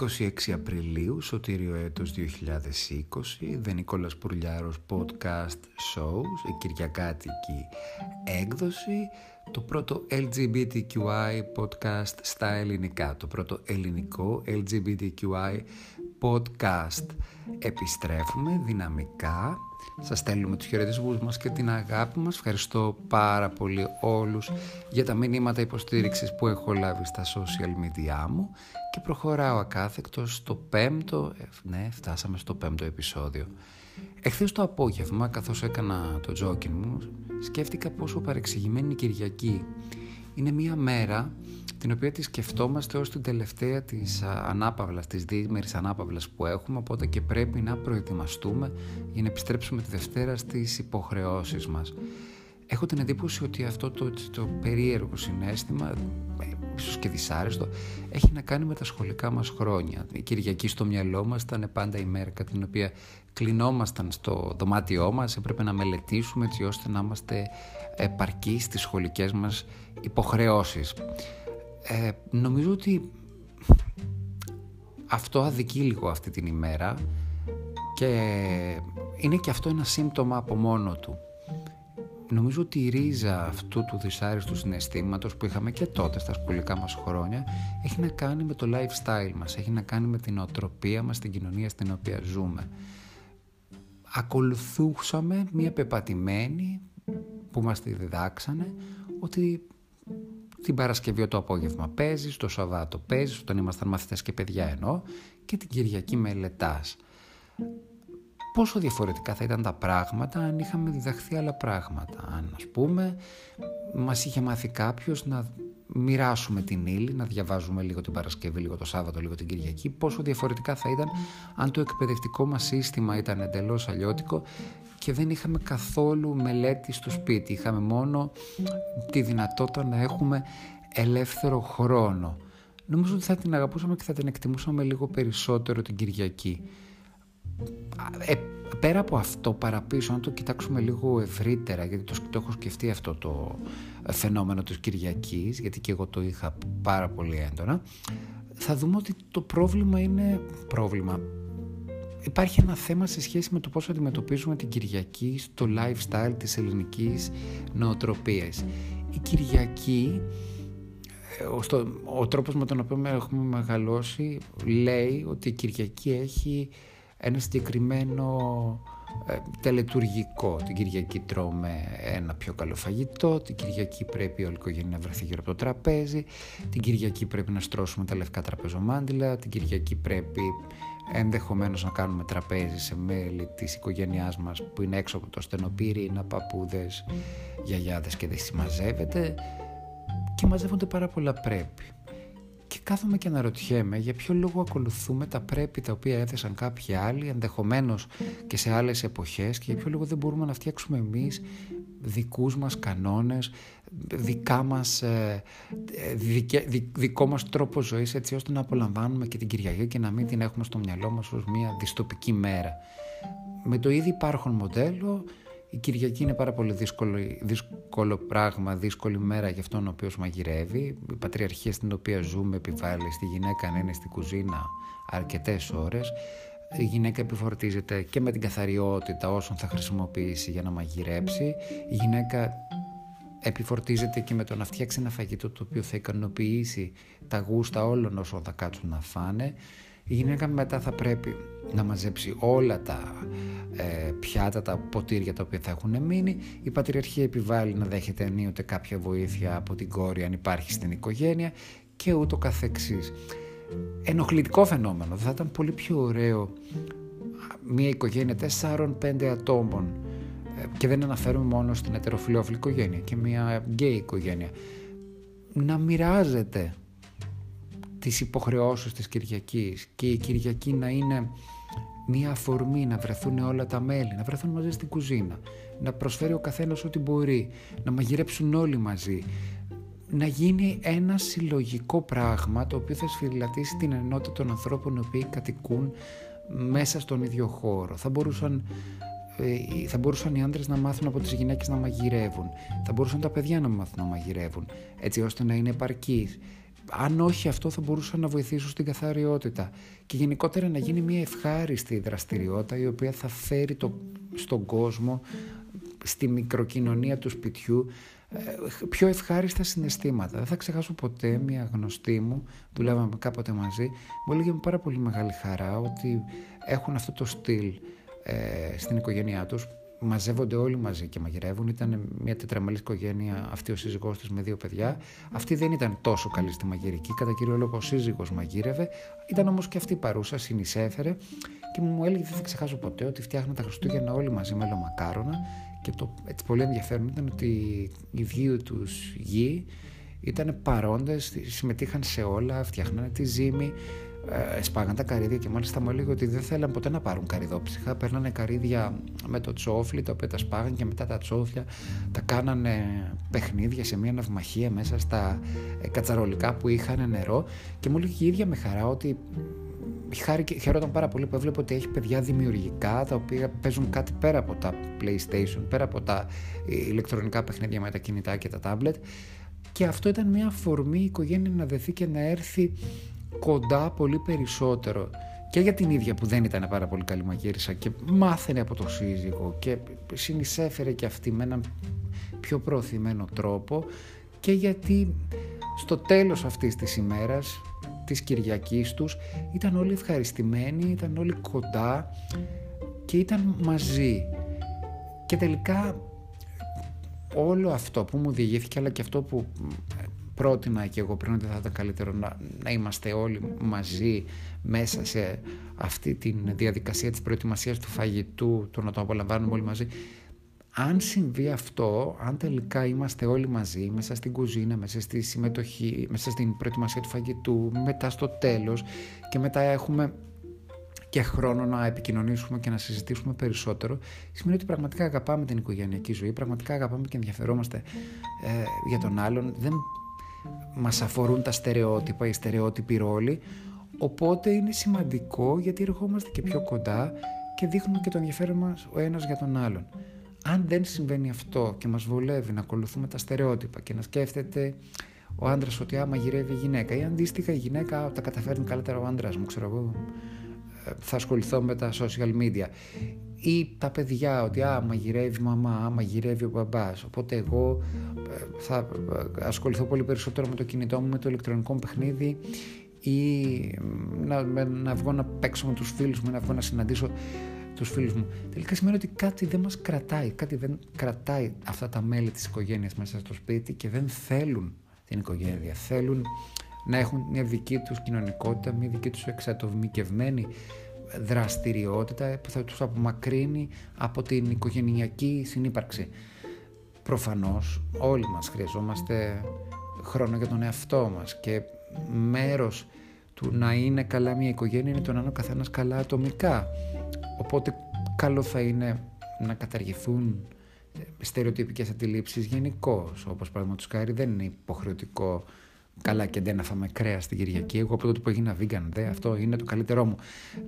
26 Απριλίου, σωτήριο έτος 2020, The Νικόλας Πουρλιάρος Podcast Shows, η Κυριακάτικη έκδοση, το πρώτο LGBTQI podcast στα ελληνικά, το πρώτο ελληνικό LGBTQI podcast. Επιστρέφουμε δυναμικά, σας στέλνουμε τους χαιρετισμούς μας και την αγάπη μας. Ευχαριστώ πάρα πολύ όλους για τα μηνύματα υποστήριξης που έχω λάβει στα social media μου και προχωράω ακάθεκτος στο πέμπτο, ε, ναι φτάσαμε στο πέμπτο επεισόδιο. Εχθές το απόγευμα καθώς έκανα το τζόκιν μου σκέφτηκα πόσο παρεξηγημένη η Κυριακή. Είναι μια μέρα την οποία τη σκεφτόμαστε ως την τελευταία της ανάπαυλας, της διήμερης ανάπαυλας που έχουμε, οπότε και πρέπει να προετοιμαστούμε για να επιστρέψουμε τη Δευτέρα στις υποχρεώσεις μας. Έχω την εντύπωση ότι αυτό το, το περίεργο συνέστημα, ε, ίσως και δυσάρεστο, έχει να κάνει με τα σχολικά μας χρόνια. Η Κυριακή στο μυαλό μας ήταν πάντα η μέρα κατά την οποία κλεινόμασταν στο δωμάτιό μας, έπρεπε να μελετήσουμε έτσι ώστε να είμαστε επαρκείς στις σχολικές μας υποχρεώσεις. Ε, νομίζω ότι αυτό αδικεί λίγο αυτή την ημέρα και είναι και αυτό ένα σύμπτωμα από μόνο του. Νομίζω ότι η ρίζα αυτού του δυσάρεστου συναισθήματος που είχαμε και τότε στα σχολικά μας χρόνια έχει να κάνει με το lifestyle μας, έχει να κάνει με την οτροπία μας, την κοινωνία στην οποία ζούμε. Ακολουθούσαμε μια πεπατημένη που μας τη διδάξανε ότι την Παρασκευή το απόγευμα παίζεις, το Σαββάτο παίζεις, όταν ήμασταν μαθητές και παιδιά εννοώ, και την Κυριακή μελετάς. Πόσο διαφορετικά θα ήταν τα πράγματα αν είχαμε διδαχθεί άλλα πράγματα; Αν ας πούμε μας είχε μάθει κάποιος να μοιράσουμε την ύλη, να διαβάζουμε λίγο την Παρασκευή, λίγο το Σάββατο, λίγο την Κυριακή, πόσο διαφορετικά θα ήταν αν το εκπαιδευτικό μας σύστημα ήταν εντελώς αλλιώτικο και δεν είχαμε καθόλου μελέτη στο σπίτι. Είχαμε μόνο τη δυνατότητα να έχουμε ελεύθερο χρόνο. Νομίζω ότι θα την αγαπούσαμε και θα την εκτιμούσαμε λίγο περισσότερο την Κυριακή. Ε, πέρα από αυτό παραπίσω, αν το κοιτάξουμε λίγο ευρύτερα, γιατί το, το έχω σκεφτεί αυτό το φαινόμενο της Κυριακής, γιατί και εγώ το είχα πάρα πολύ έντονα, θα δούμε ότι το πρόβλημα είναι πρόβλημα υπάρχει ένα θέμα σε σχέση με το πώς αντιμετωπίζουμε την Κυριακή στο lifestyle της ελληνικής νοοτροπίας. Η Κυριακή, ε, ο, ο τρόπος με τον οποίο έχουμε μεγαλώσει λέει ότι η Κυριακή έχει ένα συγκεκριμένο ε, τελετουργικό. Την Κυριακή τρώμε ένα πιο καλό φαγητό, την Κυριακή πρέπει όλη η οικογένεια να βρεθεί γύρω από το τραπέζι, την Κυριακή πρέπει να στρώσουμε τα λευκά τραπεζομάντιλα, την Κυριακή πρέπει ενδεχομένως να κάνουμε τραπέζι σε μέλη της οικογένειάς μας που είναι έξω από το στενοπύρι, είναι παππούδες, γιαγιάδες και δεν συμμαζεύεται και μαζεύονται πάρα πολλά πρέπει. Και κάθομαι και αναρωτιέμαι για ποιο λόγο ακολουθούμε τα πρέπει τα οποία έθεσαν κάποιοι άλλοι, ενδεχομένως και σε άλλες εποχές και για ποιο λόγο δεν μπορούμε να φτιάξουμε εμείς δικούς μας κανόνες, δικά μας, ε, δικό μας τρόπο ζωής έτσι ώστε να απολαμβάνουμε και την Κυριακή και να μην την έχουμε στο μυαλό μας ως μια δυστοπική μέρα. Με το ήδη υπάρχον μοντέλο η Κυριακή είναι πάρα πολύ δύσκολο, δύσκολο πράγμα, δύσκολη μέρα για αυτόν ο οποίος μαγειρεύει. Η πατριαρχία στην οποία ζούμε επιβάλλει στη γυναίκα να είναι στην κουζίνα αρκετές ώρες η γυναίκα επιφορτίζεται και με την καθαριότητα όσων θα χρησιμοποιήσει για να μαγειρέψει. Η γυναίκα επιφορτίζεται και με το να φτιάξει ένα φαγητό το οποίο θα ικανοποιήσει τα γούστα όλων όσων θα κάτσουν να φάνε. Η γυναίκα μετά θα πρέπει να μαζέψει όλα τα ε, πιάτα, τα ποτήρια τα οποία θα έχουν μείνει. Η πατριαρχία επιβάλλει να δέχεται ενίοτε κάποια βοήθεια από την κόρη αν υπάρχει στην οικογένεια και ούτω καθεξής ενοχλητικό φαινόμενο. Θα ήταν πολύ πιο ωραίο μια οικογένεια 4-5 ατόμων ε, και δεν αναφέρουμε μόνο στην ετεροφιλόφιλη οικογένεια και μια γκέι οικογένεια να μοιράζεται τις υποχρεώσεις της Κυριακής και η Κυριακή να είναι μια αφορμή να βρεθούν όλα τα μέλη, να βρεθούν μαζί στην κουζίνα, να προσφέρει ο καθένας ό,τι μπορεί, να μαγειρέψουν όλοι μαζί, να γίνει ένα συλλογικό πράγμα το οποίο θα σφυριλατήσει την ενότητα των ανθρώπων οι οποίοι κατοικούν μέσα στον ίδιο χώρο. Θα μπορούσαν, ε, θα μπορούσαν οι άντρες να μάθουν από τις γυναίκες να μαγειρεύουν. Θα μπορούσαν τα παιδιά να μάθουν να μαγειρεύουν έτσι ώστε να είναι επαρκείς. αν όχι αυτό θα μπορούσα να βοηθήσω στην καθαριότητα και γενικότερα να γίνει μια ευχάριστη δραστηριότητα η οποία θα φέρει το, στον κόσμο, στη μικροκοινωνία του σπιτιού ε, πιο ευχάριστα συναισθήματα. Δεν θα ξεχάσω ποτέ μια γνωστή μου, δουλεύαμε κάποτε μαζί, μου έλεγε με πάρα πολύ μεγάλη χαρά ότι έχουν αυτό το στυλ ε, στην οικογένειά τους μαζεύονται όλοι μαζί και μαγειρεύουν. Ήταν μια τετραμελής οικογένεια αυτή ο σύζυγός της με δύο παιδιά. Αυτή δεν ήταν τόσο καλή στη μαγειρική, κατά κύριο λόγο ο σύζυγος μαγείρευε. Ήταν όμως και αυτή παρούσα, συνεισέφερε και μου έλεγε δεν θα ξεχάσω ποτέ ότι φτιάχναν τα Χριστούγεννα όλοι μαζί με λομακάρονα και το έτσι πολύ ενδιαφέρον ήταν ότι οι δύο τους γη ήταν παρόντες, συμμετείχαν σε όλα, φτιάχνανε τη ζύμη, ε, σπάγαν τα καρύδια και μάλιστα μου έλεγε ότι δεν θέλαν ποτέ να πάρουν καρυδόψυχα. Παίρνανε καρύδια με το τσόφλι, τα οποία τα σπάγαν και μετά τα τσόφλια τα κάνανε παιχνίδια σε μια ναυμαχία μέσα στα ε, κατσαρολικά που είχαν νερό. Και μου έλεγε η ίδια με χαρά ότι χαιρόταν πάρα πολύ που έβλεπε ότι έχει παιδιά δημιουργικά τα οποία παίζουν κάτι πέρα από τα PlayStation, πέρα από τα ηλεκτρονικά παιχνίδια με τα κινητά και τα tablet. Και αυτό ήταν μια αφορμή η οικογένεια να δεθεί και να έρθει κοντά πολύ περισσότερο. Και για την ίδια που δεν ήταν πάρα πολύ καλή μαγείρισα και μάθαινε από το σύζυγο και συνεισέφερε και αυτή με έναν πιο προωθημένο τρόπο. Και γιατί στο τέλος αυτής της ημέρας της Κυριακής τους ήταν όλοι ευχαριστημένοι, ήταν όλοι κοντά και ήταν μαζί. Και τελικά όλο αυτό που μου διηγήθηκε αλλά και αυτό που πρότεινα και εγώ πριν ότι θα ήταν καλύτερο να, να είμαστε όλοι μαζί μέσα σε αυτή τη διαδικασία της προετοιμασίας του φαγητού, το να το απολαμβάνουμε όλοι μαζί. Αν συμβεί αυτό, αν τελικά είμαστε όλοι μαζί, μέσα στην κουζίνα, μέσα στη συμμετοχή, μέσα στην προετοιμασία του φαγητού, μετά στο τέλος και μετά έχουμε και χρόνο να επικοινωνήσουμε και να συζητήσουμε περισσότερο, σημαίνει ότι πραγματικά αγαπάμε την οικογενειακή ζωή, πραγματικά αγαπάμε και ενδιαφερόμαστε ε, για τον άλλον. Δεν μας αφορούν τα στερεότυπα, οι στερεότυποι ρόλοι, οπότε είναι σημαντικό γιατί ερχόμαστε και πιο κοντά και δείχνουμε και το ενδιαφέρον μας ο ένας για τον άλλον. Αν δεν συμβαίνει αυτό και μας βολεύει να ακολουθούμε τα στερεότυπα και να σκέφτεται ο άντρας ότι άμα γυρεύει η γυναίκα ή αντίστοιχα η γυναίκα τα καταφέρνει καλύτερα ο άντρας μου, ξέρω εγώ, ε, θα ασχοληθώ με τα social media. Ή τα παιδιά ότι α, μαγειρεύει η μαμά, α, μαγειρεύει ο μπαμπάς οπότε εγώ ε, θα ε, ασχοληθώ πολύ περισσότερο με το κινητό μου με το ηλεκτρονικό μου παιχνίδι ή να, να βγω να παίξω με τους φίλους μου να βγω να συναντήσω τους φίλους μου. Τελικά σημαίνει ότι κάτι δεν μας κρατάει κάτι δεν κρατάει αυτά τα μέλη της οικογένειας μέσα στο σπίτι και δεν θέλουν την οικογένεια. Θέλουν να έχουν μια δική τους κοινωνικότητα μια δική τους εξατομικευμένη δραστηριότητα που θα τους απομακρύνει από την οικογενειακή συνύπαρξη. Προφανώς όλοι μας χρειαζόμαστε χρόνο για τον εαυτό μας και μέρος του να είναι καλά μια οικογένεια είναι το να είναι ο καθένας καλά ατομικά. Οπότε καλό θα είναι να καταργηθούν στερεοτυπικές αντιλήψεις γενικώς, όπως παραδείγματος χάρη δεν είναι υποχρεωτικό Καλά και δεν να φάμε κρέας στην Κυριακή. Εγώ από τότε που έγινα vegan, δε, αυτό είναι το καλύτερό μου.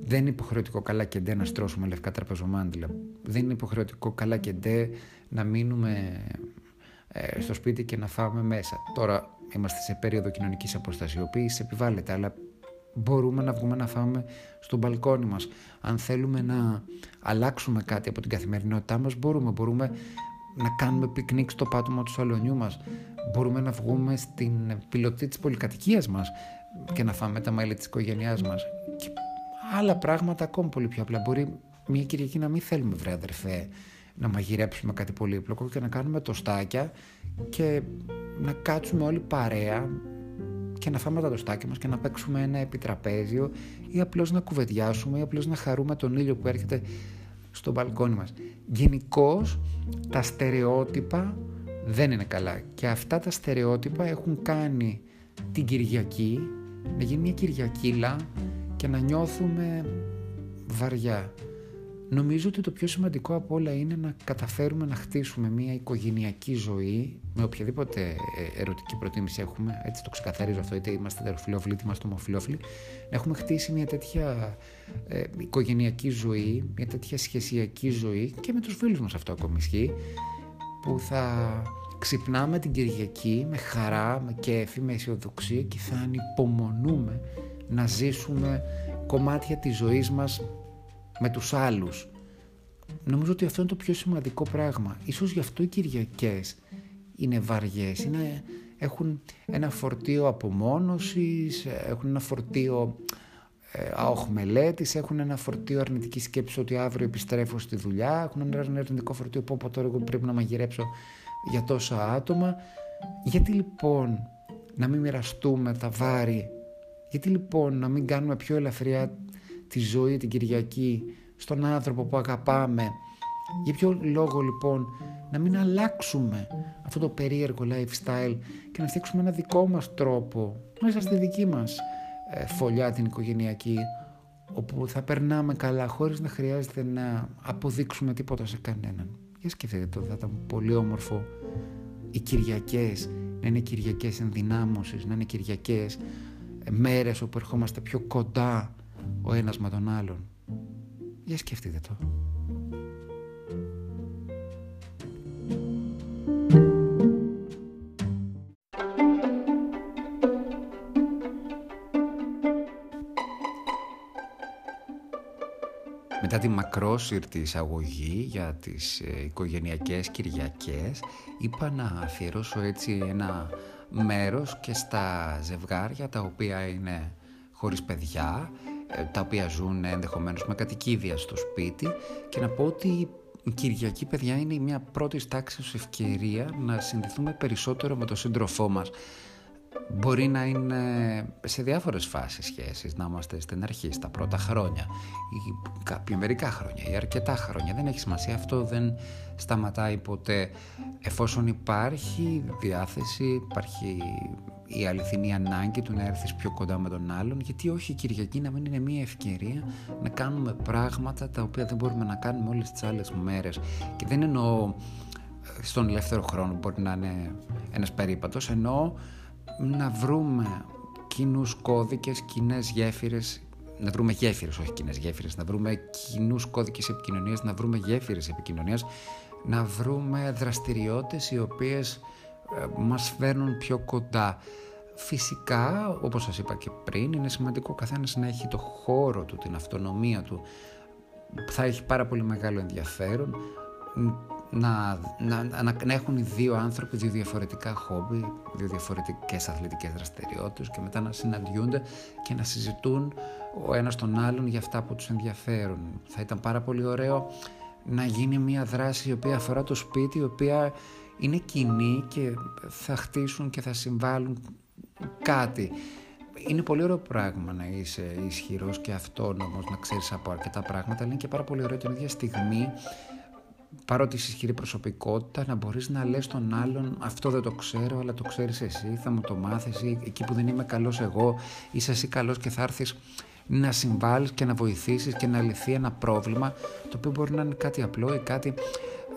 Δεν είναι υποχρεωτικό καλά και ντε να στρώσουμε λευκά τραπεζομάντιλα. Δεν είναι υποχρεωτικό καλά και ντε να μείνουμε ε, στο σπίτι και να φάμε μέσα. Τώρα είμαστε σε περίοδο κοινωνικής αποστασιοποίησης, επιβάλλεται, αλλά μπορούμε να βγούμε να φάμε στο μπαλκόνι μας. Αν θέλουμε να αλλάξουμε κάτι από την καθημερινότητά μας, μπορούμε. Μπορούμε να κάνουμε πικνίκ στο πάτωμα του σαλονιού μας. Μπορούμε να βγούμε στην πιλωτή της πολυκατοικίας μας και να φάμε τα μέλη της οικογένειάς μας. Και άλλα πράγματα ακόμη πολύ πιο απλά. Μπορεί μια Κυριακή να μην θέλουμε βρε αδερφέ να μαγειρέψουμε κάτι πολύπλοκο και να κάνουμε τοστάκια και να κάτσουμε όλοι παρέα και να φάμε τα τοστάκια μας και να παίξουμε ένα επιτραπέζιο ή απλώς να κουβεντιάσουμε ή απλώς να χαρούμε τον ήλιο που έρχεται στο μπαλκόνι μας. Γενικώς τα στερεότυπα δεν είναι καλά. Και αυτά τα στερεότυπα έχουν κάνει την Κυριακή να γίνει μια Κυριακήλα και να νιώθουμε βαριά. Νομίζω ότι το πιο σημαντικό από όλα είναι να καταφέρουμε να χτίσουμε μια οικογενειακή ζωή με οποιαδήποτε ε, ερωτική προτίμηση έχουμε, έτσι το ξεκαθαρίζω αυτό, είτε είμαστε τεροφιλόφιλοι είτε είμαστε ομοφιλόφιλοι, να έχουμε χτίσει μια τέτοια ε, οικογενειακή ζωή, μια τέτοια σχεσιακή ζωή και με τους φίλους μας αυτό ακόμη ισχύει, που θα ξυπνάμε την Κυριακή με χαρά, με κέφι, με αισιοδοξία και θα ανυπομονούμε να ζήσουμε κομμάτια της ζωής μας με τους άλλους. Νομίζω ότι αυτό είναι το πιο σημαντικό πράγμα. Ίσως γι' αυτό οι Κυριακές είναι βαριές, είναι, έχουν ένα φορτίο απομόνωσης, έχουν ένα φορτίο ε, αοχμελέτης, έχουν ένα φορτίο αρνητικής σκέψης ότι αύριο επιστρέφω στη δουλειά, έχουν ένα αρνητικό φορτίο που από τώρα εγώ πρέπει να μαγειρέψω για τόσα άτομα. Γιατί λοιπόν να μην μοιραστούμε τα βάρη, γιατί λοιπόν να μην κάνουμε πιο ελαφριά τη ζωή την Κυριακή στον άνθρωπο που αγαπάμε. Για ποιο λόγο λοιπόν να μην αλλάξουμε αυτό το περίεργο lifestyle και να φτιάξουμε ένα δικό μας τρόπο μέσα στη δική μας ε, φωλιά την οικογενειακή όπου θα περνάμε καλά χωρίς να χρειάζεται να αποδείξουμε τίποτα σε κανέναν. Για σκεφτείτε το, θα ήταν πολύ όμορφο οι Κυριακές να είναι Κυριακές ενδυνάμωσης, να είναι Κυριακές ε, μέρες όπου ερχόμαστε πιο κοντά ο ένας με τον άλλον. Για σκεφτείτε το. Μετά τη μακρόσυρτη εισαγωγή για τις ε, οικογενειακές Κυριακές είπα να αφιερώσω έτσι ένα μέρος και στα ζευγάρια τα οποία είναι χωρίς παιδιά ε, τα οποία ζουν ενδεχομένως με κατοικίδια στο σπίτι. Και να πω ότι η Κυριακή παιδιά είναι μια πρώτη τάξη ευκαιρία να συνδεθούμε περισσότερο με τον σύντροφό μας μπορεί να είναι σε διάφορες φάσεις σχέσεις, να είμαστε στην αρχή, στα πρώτα χρόνια ή κάποια μερικά χρόνια ή αρκετά χρόνια. Δεν έχει σημασία, αυτό δεν σταματάει ποτέ. Εφόσον υπάρχει διάθεση, υπάρχει η αληθινή ανάγκη του να έρθεις πιο κοντά με τον άλλον, γιατί όχι η Κυριακή να μην είναι μια ευκαιρία να κάνουμε πράγματα τα οποία δεν μπορούμε να κάνουμε όλες τις άλλες μέρες. Και δεν εννοώ ε, στον ελεύθερο χρόνο μπορεί να είναι ένας περίπατος, εννοώ να βρούμε κοινούς κώδικες, κοινές γέφυρες, να βρούμε γέφυρες, όχι κοινές γέφυρες, να βρούμε κοινούς κώδικες επικοινωνίας, να βρούμε γέφυρες επικοινωνίας, να βρούμε δραστηριότητες οι οποίες ε, μας φέρνουν πιο κοντά. Φυσικά, όπως σας είπα και πριν, είναι σημαντικό ο καθένας να έχει το χώρο του, την αυτονομία του. Θα έχει πάρα πολύ μεγάλο ενδιαφέρον να, να, να, να έχουν οι δύο άνθρωποι δύο διαφορετικά χόμπι, δύο διαφορετικές αθλητικές δραστηριότητες και μετά να συναντιούνται και να συζητούν ο ένας τον άλλον για αυτά που τους ενδιαφέρουν. Θα ήταν πάρα πολύ ωραίο να γίνει μια δράση η οποία αφορά το σπίτι, η οποία είναι κοινή και θα χτίσουν και θα συμβάλλουν κάτι. Είναι πολύ ωραίο πράγμα να είσαι ισχυρός και αυτόνομος, να ξέρεις από αρκετά πράγματα, αλλά είναι και πάρα πολύ ωραίο την ίδια στιγμή παρότι είσαι ισχυρή προσωπικότητα, να μπορείς να λες τον άλλον αυτό δεν το ξέρω, αλλά το ξέρεις εσύ, θα μου το μάθεις ή εκεί που δεν είμαι καλός εγώ, είσαι εσύ καλός και θα έρθεις να συμβάλλεις και να βοηθήσεις και να λυθεί ένα πρόβλημα το οποίο μπορεί να είναι κάτι απλό ή κάτι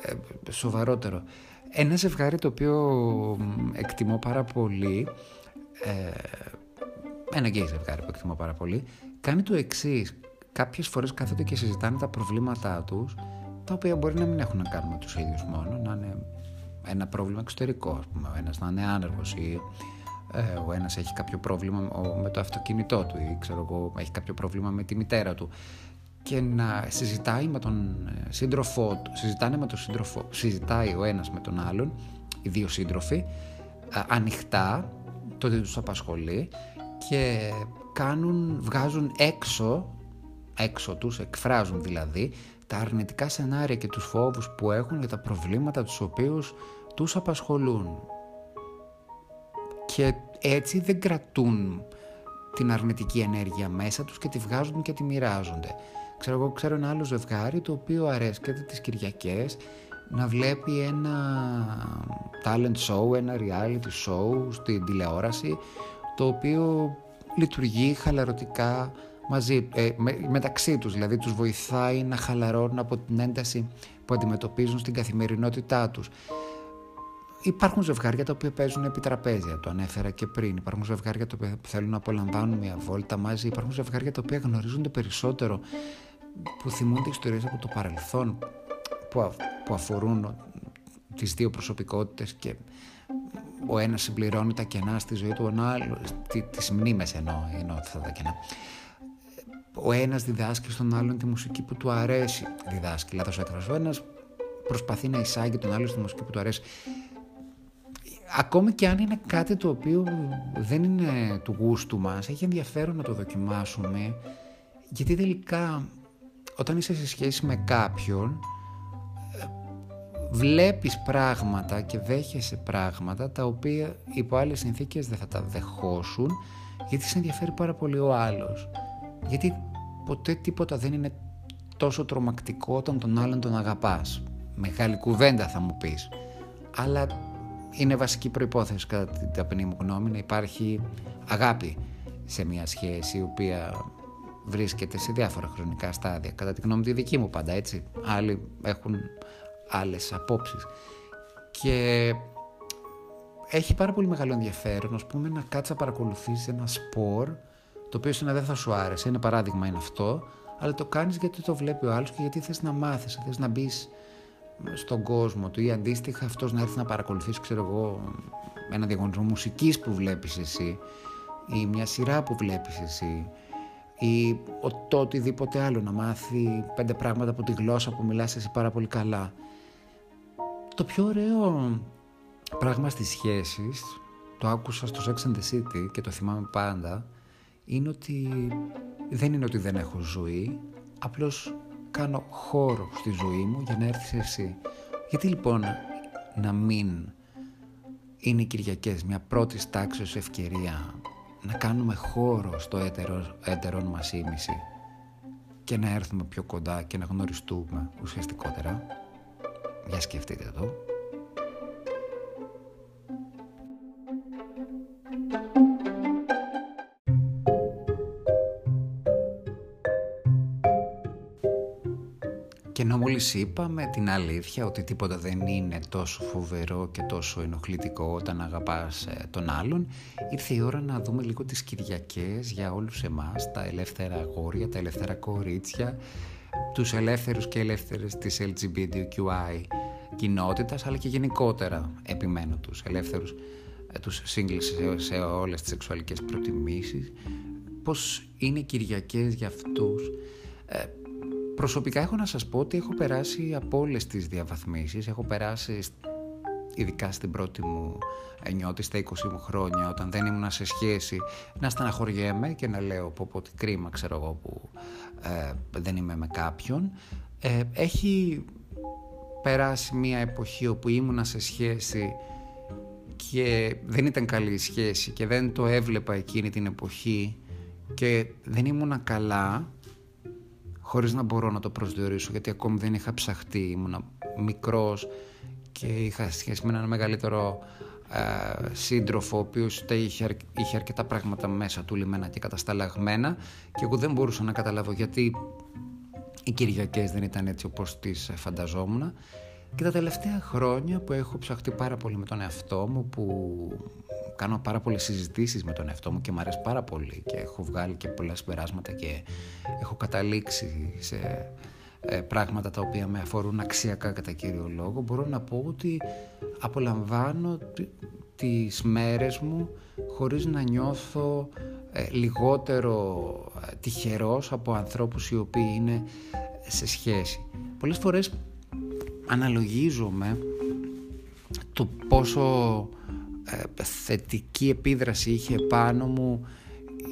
ε, σοβαρότερο. Ένα ζευγάρι το οποίο εκτιμώ πάρα πολύ, ε, ένα γκέι ζευγάρι που εκτιμώ πάρα πολύ, κάνει το εξής. Κάποιες φορές κάθονται και συζητάνε τα προβλήματά τους τα οποία μπορεί να μην έχουν να κάνουν με τους ίδιους μόνο, να είναι ένα πρόβλημα εξωτερικό, ας πούμε, ο ένας να είναι άνεργος ή ε, ο ένας έχει κάποιο πρόβλημα με το αυτοκίνητό του ή ξέρω εγώ, έχει κάποιο πρόβλημα με τη μητέρα του. Και να συζητάει με τον ε, σύντροφό του, συζητάνε με τον σύντροφο, συζητάει ο ένας με τον άλλον, οι δύο σύντροφοι, ανοιχτά το τι τους απασχολεί και κάνουν, βγάζουν έξω, έξω τους, εκφράζουν δηλαδή τα αρνητικά σενάρια και τους φόβους που έχουν για τα προβλήματα τους οποίους τους απασχολούν. Και έτσι δεν κρατούν την αρνητική ενέργεια μέσα τους και τη βγάζουν και τη μοιράζονται. Ξέρω εγώ ξέρω ένα άλλο ζευγάρι το οποίο αρέσκεται τις Κυριακές να βλέπει ένα talent show, ένα reality show στην τηλεόραση το οποίο λειτουργεί χαλαρωτικά μαζί, ε, μεταξύ τους, δηλαδή τους βοηθάει να χαλαρώνουν από την ένταση που αντιμετωπίζουν στην καθημερινότητά τους. Υπάρχουν ζευγάρια τα οποία παίζουν επί τραπέζια, το ανέφερα και πριν. Υπάρχουν ζευγάρια τα οποία θέλουν να απολαμβάνουν μια βόλτα μαζί. Υπάρχουν ζευγάρια τα οποία γνωρίζονται περισσότερο, που θυμούνται ιστορίες από το παρελθόν, που, που αφορούν τις δύο προσωπικότητες και ο ένας συμπληρώνει τα κενά στη ζωή του, ο άλλος, τις μνήμες εννοώ, εννοώ αυτά τα κενά. Ο ένας διδάσκει στον άλλον τη μουσική που του αρέσει. Διδάσκει, λάθος έκφραση. Ο ένας προσπαθεί να εισάγει τον άλλον στη μουσική που του αρέσει. Ακόμη και αν είναι κάτι το οποίο δεν είναι του γούστου μας, έχει ενδιαφέρον να το δοκιμάσουμε, γιατί τελικά όταν είσαι σε σχέση με κάποιον, βλέπεις πράγματα και δέχεσαι πράγματα τα οποία υπό άλλες συνθήκες δεν θα τα δεχόσουν γιατί σε ενδιαφέρει πάρα πολύ ο άλλος. Γιατί ποτέ τίποτα δεν είναι τόσο τρομακτικό όταν τον άλλον τον αγαπάς. Μεγάλη κουβέντα θα μου πεις. Αλλά είναι βασική προϋπόθεση κατά την ταπεινή μου γνώμη να υπάρχει αγάπη σε μια σχέση η οποία βρίσκεται σε διάφορα χρονικά στάδια. Κατά τη γνώμη τη δική μου πάντα έτσι. Άλλοι έχουν άλλες απόψεις. Και έχει πάρα πολύ μεγάλο ενδιαφέρον, ας πούμε, να κάτσεις να παρακολουθείς ένα σπορ, το οποίο είναι δεν θα σου άρεσε, ένα παράδειγμα είναι αυτό, αλλά το κάνεις γιατί το βλέπει ο άλλος και γιατί θες να μάθεις, θες να μπεις στον κόσμο του ή αντίστοιχα αυτός να έρθει να παρακολουθήσει, ξέρω εγώ, ένα διαγωνισμό μουσικής που βλέπεις εσύ ή μια σειρά που βλέπεις εσύ ή το οτιδήποτε άλλο, να μάθει πέντε πράγματα από τη γλώσσα που μιλάς εσύ πάρα πολύ καλά. Το πιο ωραίο πράγμα στις σχέσεις, το άκουσα στο Sex and the City και το θυμάμαι πάντα, είναι ότι δεν είναι ότι δεν έχω ζωή, απλώς κάνω χώρο στη ζωή μου για να έρθεις εσύ. Γιατί λοιπόν να μην είναι οι Κυριακές μια πρώτη τάξη ευκαιρία να κάνουμε χώρο στο έτερο, έτερον μας ήμιση και να έρθουμε πιο κοντά και να γνωριστούμε ουσιαστικότερα; Για σκεφτείτε το. Και ενώ μόλις είπαμε την αλήθεια ότι τίποτα δεν είναι τόσο φοβερό και τόσο ενοχλητικό όταν αγαπάς ε, τον άλλον, ήρθε η ώρα να δούμε λίγο τις Κυριακές για όλους εμάς, τα ελεύθερα αγόρια, τα ελεύθερα κορίτσια, τους ελεύθερους και ελεύθερες της LGBTQI κοινότητας, αλλά και γενικότερα επιμένω τους ελεύθερους, ε, τους singles σε, σε όλες τις σεξουαλικές προτιμήσεις, πώς είναι Κυριακές για αυτούς. Ε, προσωπικά έχω να σας πω ότι έχω περάσει από όλες τις διαβαθμίσεις, έχω περάσει ειδικά στην πρώτη μου νιώτη στα 20 μου χρόνια όταν δεν ήμουν σε σχέση να στεναχωριέμαι και να λέω πω πω τι κρίμα ξέρω εγώ που ε, δεν είμαι με κάποιον ε, έχει περάσει μια εποχή όπου ήμουνα σε σχέση και δεν ήταν καλή η σχέση και δεν το έβλεπα εκείνη την εποχή και δεν ήμουνα καλά χωρίς να μπορώ να το προσδιορίσω γιατί ακόμη δεν είχα ψαχτεί, ήμουνα μικρός και είχα σχέση με έναν μεγαλύτερο ε, σύντροφο ο οποίος είχε, είχε αρκετά πράγματα μέσα του λιμένα και κατασταλαγμένα και εγώ δεν μπορούσα να καταλάβω γιατί οι Κυριακές δεν ήταν έτσι όπως τις φανταζόμουν. Και τα τελευταία χρόνια που έχω ψαχτεί πάρα πολύ με τον εαυτό μου που κάνω πάρα πολλές συζητήσεις με τον εαυτό μου και μου αρέσει πάρα πολύ και έχω βγάλει και πολλά συμπεράσματα και έχω καταλήξει σε ε, πράγματα τα οποία με αφορούν αξιακά κατά κύριο λόγο μπορώ να πω ότι απολαμβάνω τις μέρες μου χωρίς να νιώθω ε, λιγότερο ε, τυχερός από ανθρώπους οι οποίοι είναι σε σχέση. Πολλές φορές αναλογίζομαι το πόσο ε, θετική επίδραση είχε πάνω μου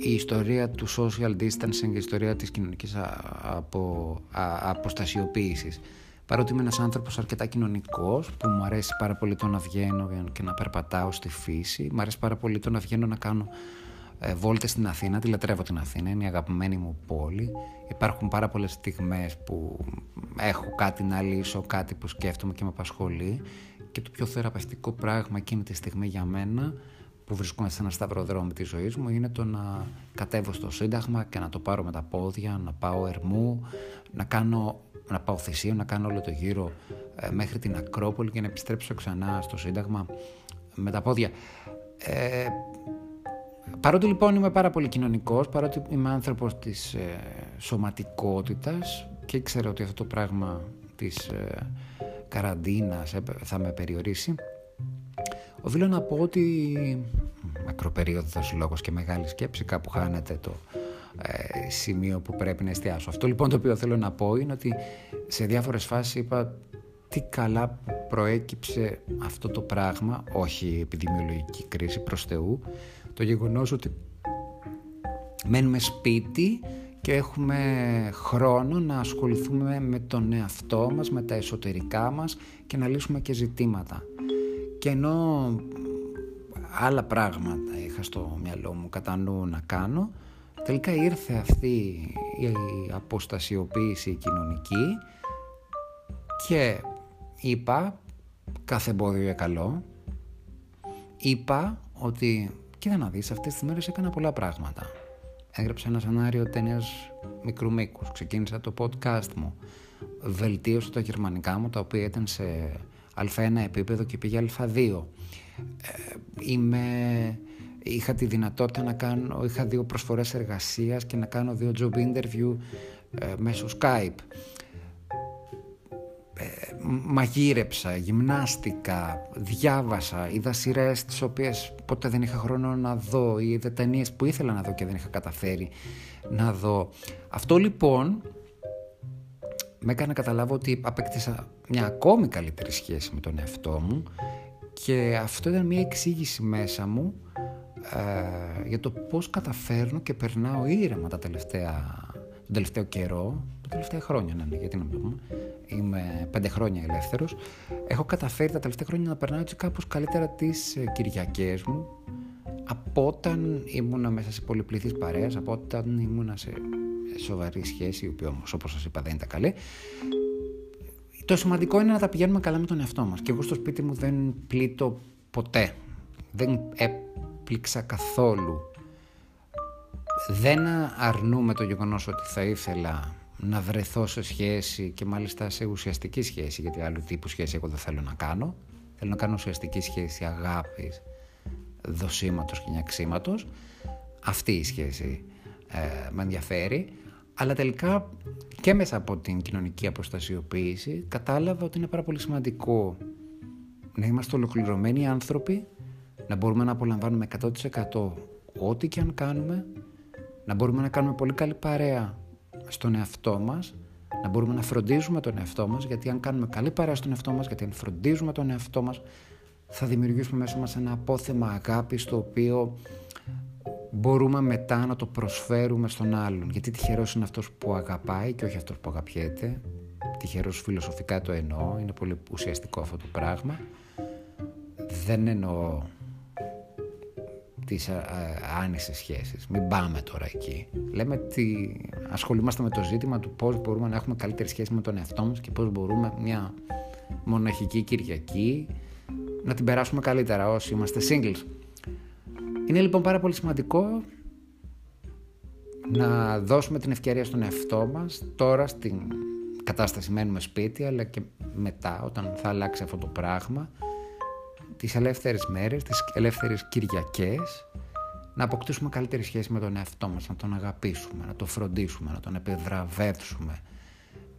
η ιστορία του social distancing, η ιστορία της κοινωνικής απο, αποστασιοποίησης. Παρότι είμαι ένας άνθρωπος αρκετά κοινωνικός, που μου αρέσει πάρα πολύ το να βγαίνω και να περπατάω στη φύση, μου αρέσει πάρα πολύ το να βγαίνω να κάνω ε, βόλτες στην Αθήνα, τη λατρεύω την Αθήνα, είναι η αγαπημένη μου πόλη. Υπάρχουν πάρα πολλές στιγμές που έχω κάτι να λύσω, κάτι που σκέφτομαι και με απασχολεί και το πιο θεραπευτικό πράγμα εκείνη τη στιγμή για μένα που βρισκόμαι σε ένα σταυροδρόμι της ζωής μου είναι το να κατέβω στο Σύνταγμα και να το πάρω με τα πόδια, να πάω ερμού, να, κάνω, να πάω θυσίο, να κάνω όλο το γύρο ε, μέχρι την Ακρόπολη και να επιστρέψω ξανά στο Σύνταγμα με τα πόδια. Ε, παρότι λοιπόν είμαι πάρα πολύ κοινωνικός, παρότι είμαι άνθρωπος της ε, σωματικότητας και ξέρω ότι αυτό το πράγμα της ε, καραντίνας θα με περιορίσει οφείλω να πω ότι μακροπερίοδος λόγος και μεγάλη σκέψη κάπου χάνεται το ε, σημείο που πρέπει να εστιάσω. Αυτό λοιπόν το οποίο θέλω να πω είναι ότι σε διάφορες φάσεις είπα τι καλά προέκυψε αυτό το πράγμα, όχι η επιδημιολογική κρίση προς Θεού, το γεγονός ότι μένουμε σπίτι και έχουμε χρόνο να ασχοληθούμε με τον εαυτό μας, με τα εσωτερικά μας και να λύσουμε και ζητήματα. Και ενώ άλλα πράγματα είχα στο μυαλό μου κατά νου να κάνω, τελικά ήρθε αυτή η αποστασιοποίηση κοινωνική και είπα κάθε εμπόδιο για καλό είπα ότι κοίτα να δεις αυτές τις μέρες έκανα πολλά πράγματα έγραψα ένα σενάριο ταινίας μικρού μήκους. Ξεκίνησα το podcast μου. Βελτίωσα τα γερμανικά μου τα οποία ήταν σε α1 επίπεδο και πήγε α2 ε, είμαι είχα τη δυνατότητα να κάνω είχα δύο προσφορές εργασίας και να κάνω δύο job interview ε, μέσω Skype μαγείρεψα, γυμνάστηκα, διάβασα, είδα σειρές τις οποίες ποτέ δεν είχα χρόνο να δω ή είδα ταινίες που ήθελα να δω και δεν είχα καταφέρει να δω. Αυτό λοιπόν με έκανε να καταλάβω ότι απέκτησα μια ακόμη καλύτερη σχέση με τον εαυτό μου και αυτό ήταν μια εξήγηση μέσα μου ε, για το πώς καταφέρνω και περνάω ήρεμα τα τελευταία, τον τελευταίο καιρό τελευταία χρόνια, ναι, ναι, γιατί να πούμε. Είμαι πέντε χρόνια ελεύθερος. Έχω καταφέρει τα τελευταία χρόνια να περνάω έτσι κάπως καλύτερα τις ε, Κυριακές μου από όταν ήμουνα μέσα σε πολυπληθείς παρέας, από όταν ήμουνα σε σοβαρή σχέση, η οποία όμως, όπως σας είπα δεν ήταν καλή. Το σημαντικό είναι να τα πηγαίνουμε καλά με τον εαυτό μας. Και εγώ στο σπίτι μου δεν πλήττω ποτέ. Δεν έπληξα καθόλου. Δεν αρνούμε το γεγονός ότι θα ήθελα να βρεθώ σε σχέση και μάλιστα σε ουσιαστική σχέση, γιατί άλλου τύπου σχέση εγώ δεν θέλω να κάνω. Θέλω να κάνω ουσιαστική σχέση αγάπης, δοσήματος και νιαξίματος. Αυτή η σχέση ε, με ενδιαφέρει. Αλλά τελικά και μέσα από την κοινωνική αποστασιοποίηση κατάλαβα ότι είναι πάρα πολύ σημαντικό να είμαστε ολοκληρωμένοι άνθρωποι, να μπορούμε να απολαμβάνουμε 100% ό,τι και αν κάνουμε, να μπορούμε να κάνουμε πολύ καλή παρέα στον εαυτό μας, να μπορούμε να φροντίζουμε τον εαυτό μας, γιατί αν κάνουμε καλή παρέα στον εαυτό μας, γιατί αν φροντίζουμε τον εαυτό μας, θα δημιουργήσουμε μέσα μας ένα απόθεμα αγάπης το οποίο μπορούμε μετά να το προσφέρουμε στον άλλον. Γιατί τυχερός είναι αυτός που αγαπάει και όχι αυτός που αγαπιέται. Τυχερός φιλοσοφικά το εννοώ, είναι πολύ ουσιαστικό αυτό το πράγμα. Δεν εννοώ τις ε, ε, άνισες σχέσεις. Μην πάμε τώρα εκεί. Λέμε ότι ασχολούμαστε με το ζήτημα του πώς μπορούμε να έχουμε καλύτερη σχέση με τον εαυτό μας και πώς μπορούμε μια μοναχική Κυριακή να την περάσουμε καλύτερα όσοι είμαστε singles. Είναι λοιπόν πάρα πολύ σημαντικό να δώσουμε την ευκαιρία στον εαυτό μας τώρα στην κατάσταση μένουμε σπίτι αλλά και μετά όταν θα αλλάξει αυτό το πράγμα τις ελεύθερες μέρες, τις ελεύθερες Κυριακές να αποκτήσουμε καλύτερη σχέση με τον εαυτό μας, να τον αγαπήσουμε, να τον φροντίσουμε, να τον επιβραβεύσουμε.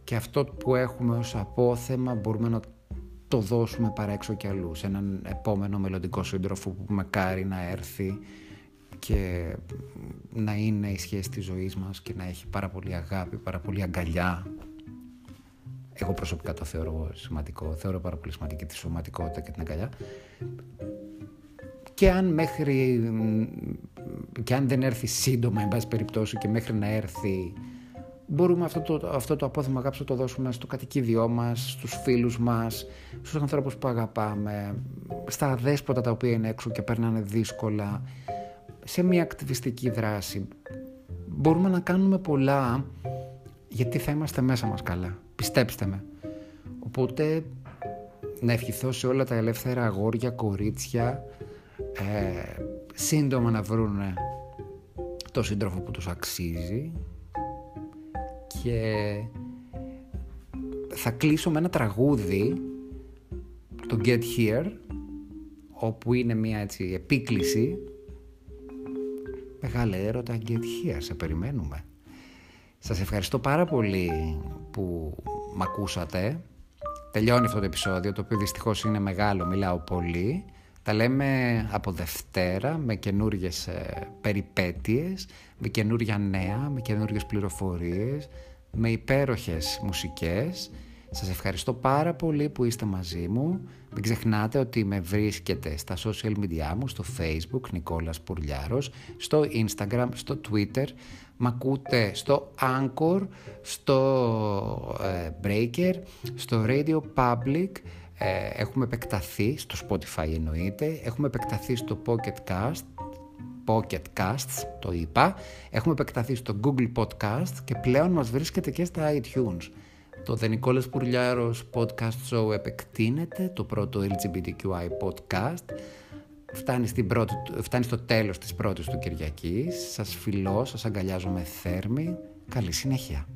Και αυτό που έχουμε ως απόθεμα μπορούμε να το δώσουμε παρέξω κι αλλού σε έναν επόμενο μελλοντικό σύντροφο που μακάρι να έρθει και να είναι η σχέση της ζωής μας και να έχει πάρα πολύ αγάπη, πάρα πολύ αγκαλιά εγώ προσωπικά το θεωρώ σημαντικό, θεωρώ πάρα πολύ σημαντική τη σωματικότητα και την αγκαλιά. Και αν μέχρι, και αν δεν έρθει σύντομα, εν πάση περιπτώσει, και μέχρι να έρθει, μπορούμε αυτό το, αυτό το απόθεμα αγάπη να το δώσουμε στο κατοικίδιό μας, στους φίλους μας, στους ανθρώπους που αγαπάμε, στα αδέσποτα τα οποία είναι έξω και περνάνε δύσκολα, σε μια ακτιβιστική δράση. Μπορούμε να κάνουμε πολλά γιατί θα είμαστε μέσα μας καλά. Πιστέψτε με. Οπότε να ευχηθώ σε όλα τα ελεύθερα αγόρια, κορίτσια ε, σύντομα να βρουν το σύντροφο που τους αξίζει και θα κλείσω με ένα τραγούδι το Get Here όπου είναι μια έτσι επίκληση μεγάλη έρωτα Get Here, σε περιμένουμε σας ευχαριστώ πάρα πολύ που μ' ακούσατε. τελειώνει αυτό το επεισόδιο, το οποίο δυστυχώς είναι μεγάλο, μιλάω πολύ. Τα λέμε από Δευτέρα με καινούριες περιπέτειες, με καινούργια νέα, με καινούριες πληροφορίες, με υπέροχες μουσικές. Σας ευχαριστώ πάρα πολύ που είστε μαζί μου. Μην ξεχνάτε ότι με βρίσκετε στα social media μου, στο facebook Νικόλας Πουρλιάρος, στο instagram, στο twitter, μ' ακούτε στο Anchor, στο ε, Breaker, στο Radio Public, ε, έχουμε επεκταθεί, στο Spotify εννοείται, έχουμε επεκταθεί στο Pocket Cast, Pocket Casts, το είπα, έχουμε επεκταθεί στο Google Podcast και πλέον μας βρίσκεται και στα iTunes. Το The Nicolas Πουρλιάρος Podcast Show επεκτείνεται, το πρώτο LGBTQI podcast. Φτάνει, στην πρώτη, φτάνει στο τέλος της πρώτης του Κυριακής. Σας φιλώ, σας αγκαλιάζω με θέρμη. Καλή συνέχεια.